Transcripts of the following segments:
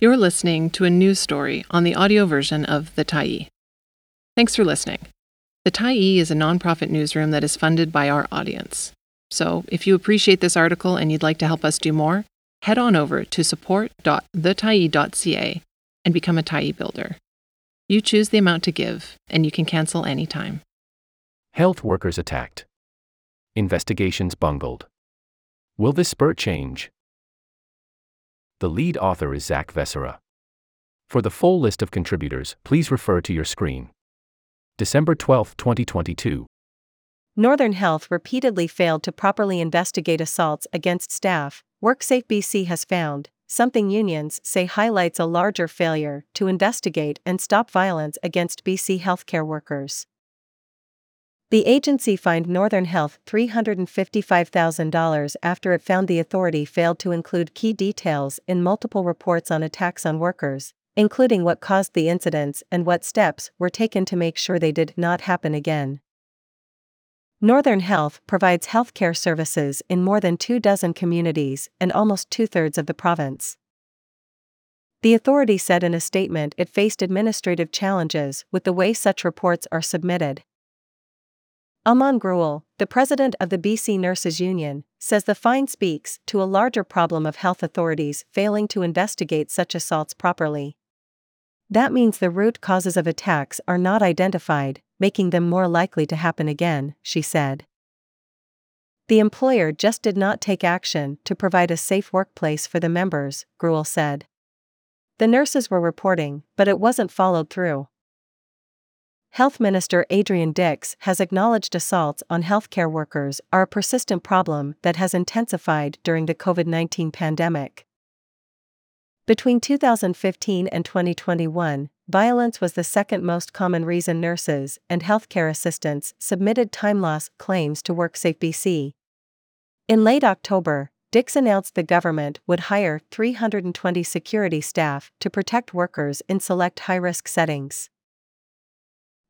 You're listening to a news story on the audio version of The Tyee. Thanks for listening. The Tyee is a nonprofit newsroom that is funded by our audience. So, if you appreciate this article and you'd like to help us do more, head on over to support.thetyee.ca and become a Tyee builder. You choose the amount to give, and you can cancel anytime. Health workers attacked. Investigations bungled. Will this spur change? The lead author is Zak Vescera. For the full list of contributors, please refer to your screen. December 12, 2022. Northern Health repeatedly failed to properly investigate assaults against staff, WorkSafe BC has found, something unions say highlights a larger failure to investigate and stop violence against BC healthcare workers. The agency fined Northern Health $355,000 after it found the authority failed to include key details in multiple reports on attacks on workers, including what caused the incidents and what steps were taken to make sure they did not happen again. Northern Health provides healthcare services in more than two dozen communities and almost two thirds of the province. The authority said in a statement it faced administrative challenges with the way such reports are submitted, Aman Grewal, the president of the BC Nurses Union, says the fine speaks to a larger problem of health authorities failing to investigate such assaults properly. That means the root causes of attacks are not identified, making them more likely to happen again, she said. The employer just did not take action to provide a safe workplace for the members, Grewal said. The nurses were reporting, but it wasn't followed through. Health Minister Adrian Dix has acknowledged assaults on healthcare workers are a persistent problem that has intensified during the COVID 19 pandemic. Between 2015 and 2021, violence was the second most common reason nurses and healthcare assistants submitted time loss claims to WorkSafe BC. In late October, Dix announced the government would hire 320 security staff to protect workers in select high risk settings.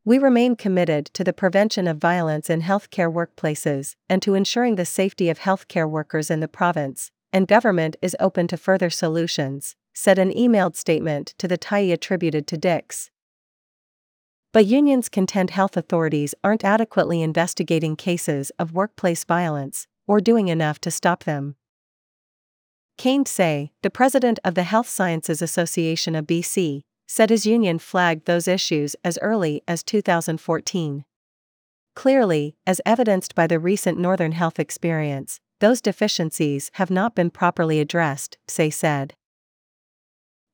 We remain committed to the prevention of violence in healthcare workplaces and to ensuring the safety of healthcare workers in the province, and government is open to further solutions, said an emailed statement to the Tyee attributed to Dix. But unions contend health authorities aren't adequately investigating cases of workplace violence or doing enough to stop them. Kane Tse, the president of the Health Sciences Association of BC, said his union flagged those issues as early as 2014. Clearly, as evidenced by the recent Northern Health experience, those deficiencies have not been properly addressed, Tse said.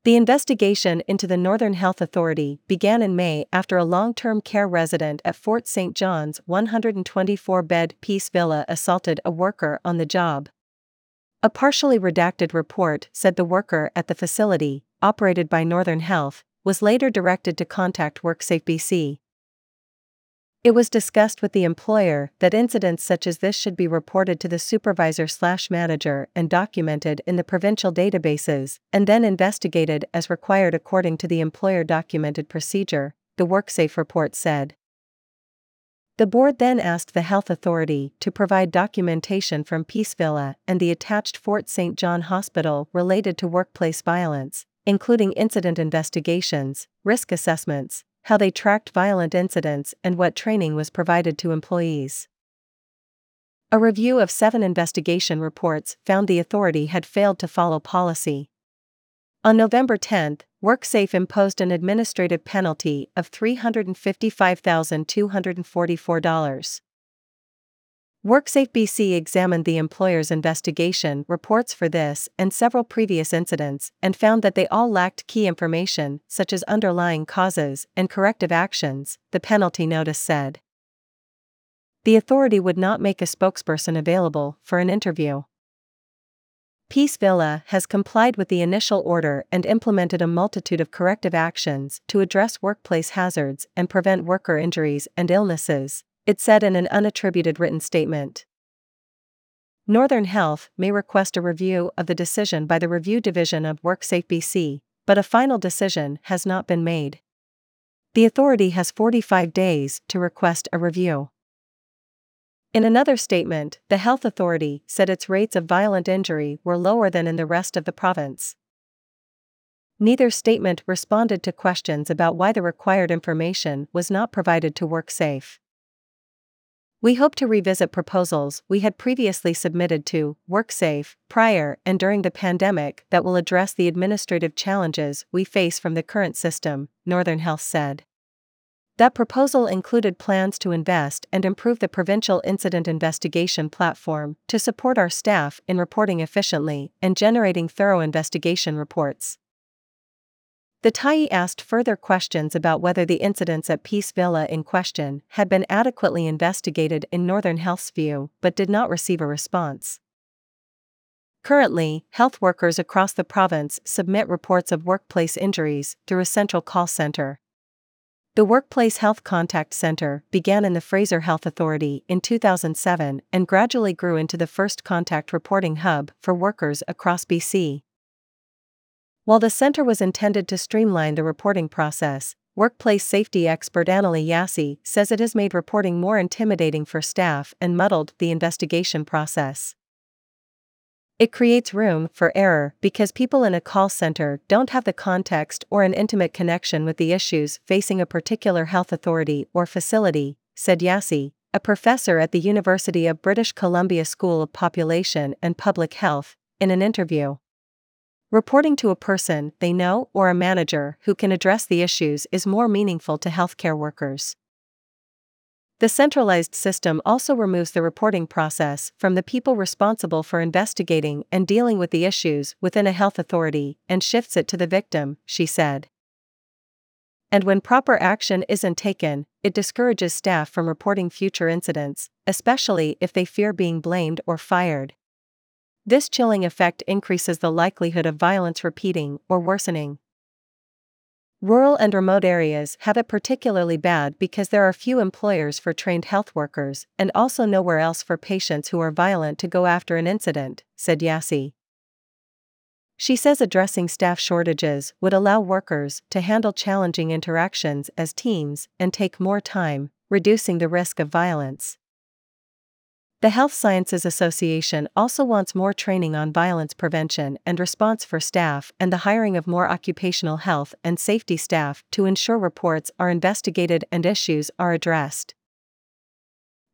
The investigation into the Northern Health Authority began in May after a long term care resident at Fort St. John's 124 bed Peace Villa assaulted a worker on the job. A partially redacted report said the worker at the facility, operated by Northern Health, was later directed to contact WorkSafe BC. It was discussed with the employer that incidents such as this should be reported to the supervisor slash manager and documented in the provincial databases, and then investigated as required according to the employer documented procedure, the WorkSafe report said. The board then asked the health authority to provide documentation from Peace Villa and the attached Fort St. John Hospital related to workplace violence, including incident investigations, risk assessments, how they tracked violent incidents, and what training was provided to employees. A review of seven investigation reports found the authority had failed to follow policy. On November 10, WorkSafe imposed an administrative penalty of $355,244. WorkSafe BC examined the employer's investigation reports for this and several previous incidents and found that they all lacked key information, such as underlying causes and corrective actions, the penalty notice said. The authority would not make a spokesperson available for an interview. Peace Villa has complied with the initial order and implemented a multitude of corrective actions to address workplace hazards and prevent worker injuries and illnesses, it said in an unattributed written statement. Northern Health may request a review of the decision by the Review Division of WorkSafe BC, but a final decision has not been made. The authority has 45 days to request a review. In another statement, the health authority said its rates of violent injury were lower than in the rest of the province. Neither statement responded to questions about why the required information was not provided to WorkSafe. We hope to revisit proposals we had previously submitted to WorkSafe prior and during the pandemic that will address the administrative challenges we face from the current system, Northern Health said. That proposal included plans to invest and improve the provincial incident investigation platform to support our staff in reporting efficiently and generating thorough investigation reports. The Tyee asked further questions about whether the incidents at Peace Villa in question had been adequately investigated in Northern Health's view, but did not receive a response. Currently, health workers across the province submit reports of workplace injuries through a central call center. The Workplace Health Contact Center began in the Fraser Health Authority in 2007 and gradually grew into the first contact reporting hub for workers across BC. While the center was intended to streamline the reporting process, workplace safety expert Annalee Yassi says it has made reporting more intimidating for staff and muddled the investigation process. It creates room for error because people in a call center don't have the context or an intimate connection with the issues facing a particular health authority or facility, said Yassi, a professor at the University of British Columbia School of Population and Public Health, in an interview. Reporting to a person they know or a manager who can address the issues is more meaningful to healthcare workers. The centralized system also removes the reporting process from the people responsible for investigating and dealing with the issues within a health authority and shifts it to the victim, she said. And when proper action isn't taken, it discourages staff from reporting future incidents, especially if they fear being blamed or fired. This chilling effect increases the likelihood of violence repeating or worsening. Rural and remote areas have it particularly bad because there are few employers for trained health workers and also nowhere else for patients who are violent to go after an incident, said Yassi. She says addressing staff shortages would allow workers to handle challenging interactions as teams and take more time, reducing the risk of violence. The Health Sciences Association also wants more training on violence prevention and response for staff and the hiring of more occupational health and safety staff to ensure reports are investigated and issues are addressed.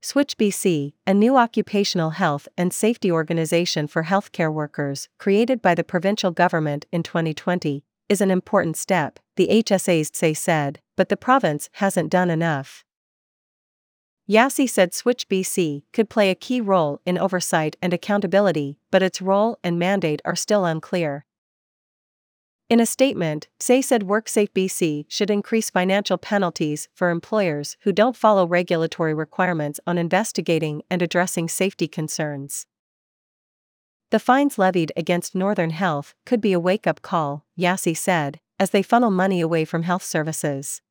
Switch BC, a new occupational health and safety organization for healthcare workers, created by the provincial government in 2020, is an important step, the HSAs Tse said, but the province hasn't done enough. Yassi said Switch BC could play a key role in oversight and accountability, but its role and mandate are still unclear. In a statement, Tse said WorkSafe BC should increase financial penalties for employers who don't follow regulatory requirements on investigating and addressing safety concerns. The fines levied against Northern Health could be a wake up call, Yassi said, as they funnel money away from health services.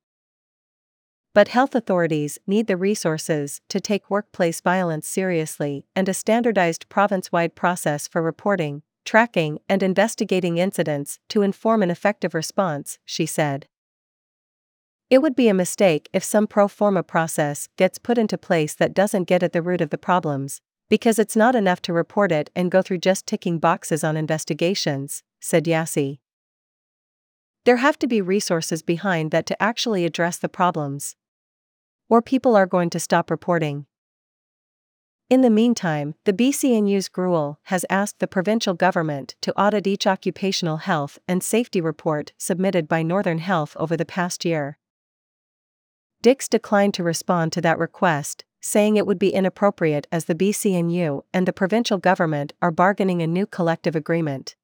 But health authorities need the resources to take workplace violence seriously, and a standardized province wide process for reporting, tracking, and investigating incidents to inform an effective response, she said. It would be a mistake if some pro forma process gets put into place that doesn't get at the root of the problems, because it's not enough to report it and go through just ticking boxes on investigations, said Yassi. There have to be resources behind that to actually address the problems or people are going to stop reporting. In the meantime, the BCNU's Grewal has asked the provincial government to audit each occupational health and safety report submitted by Northern Health over the past year. Dix declined to respond to that request, saying it would be inappropriate as the BCNU and the provincial government are bargaining a new collective agreement.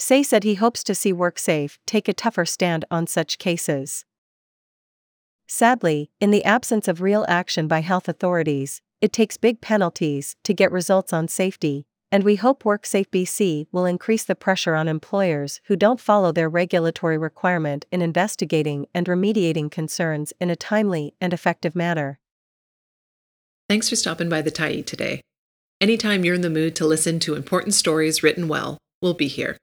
Tse said he hopes to see WorkSafe take a tougher stand on such cases. Sadly, in the absence of real action by health authorities, it takes big penalties to get results on safety, and we hope WorkSafe BC will increase the pressure on employers who don't follow their regulatory requirement in investigating and remediating concerns in a timely and effective manner. Thanks for stopping by the Tyee today. Anytime you're in the mood to listen to important stories written well, we'll be here.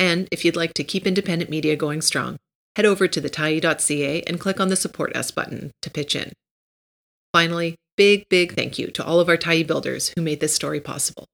And if you'd like to keep independent media going strong, head over to thetyee.ca and click on the Support Us button to pitch in. Finally, big, big thank you to all of our Tyee builders who made this story possible.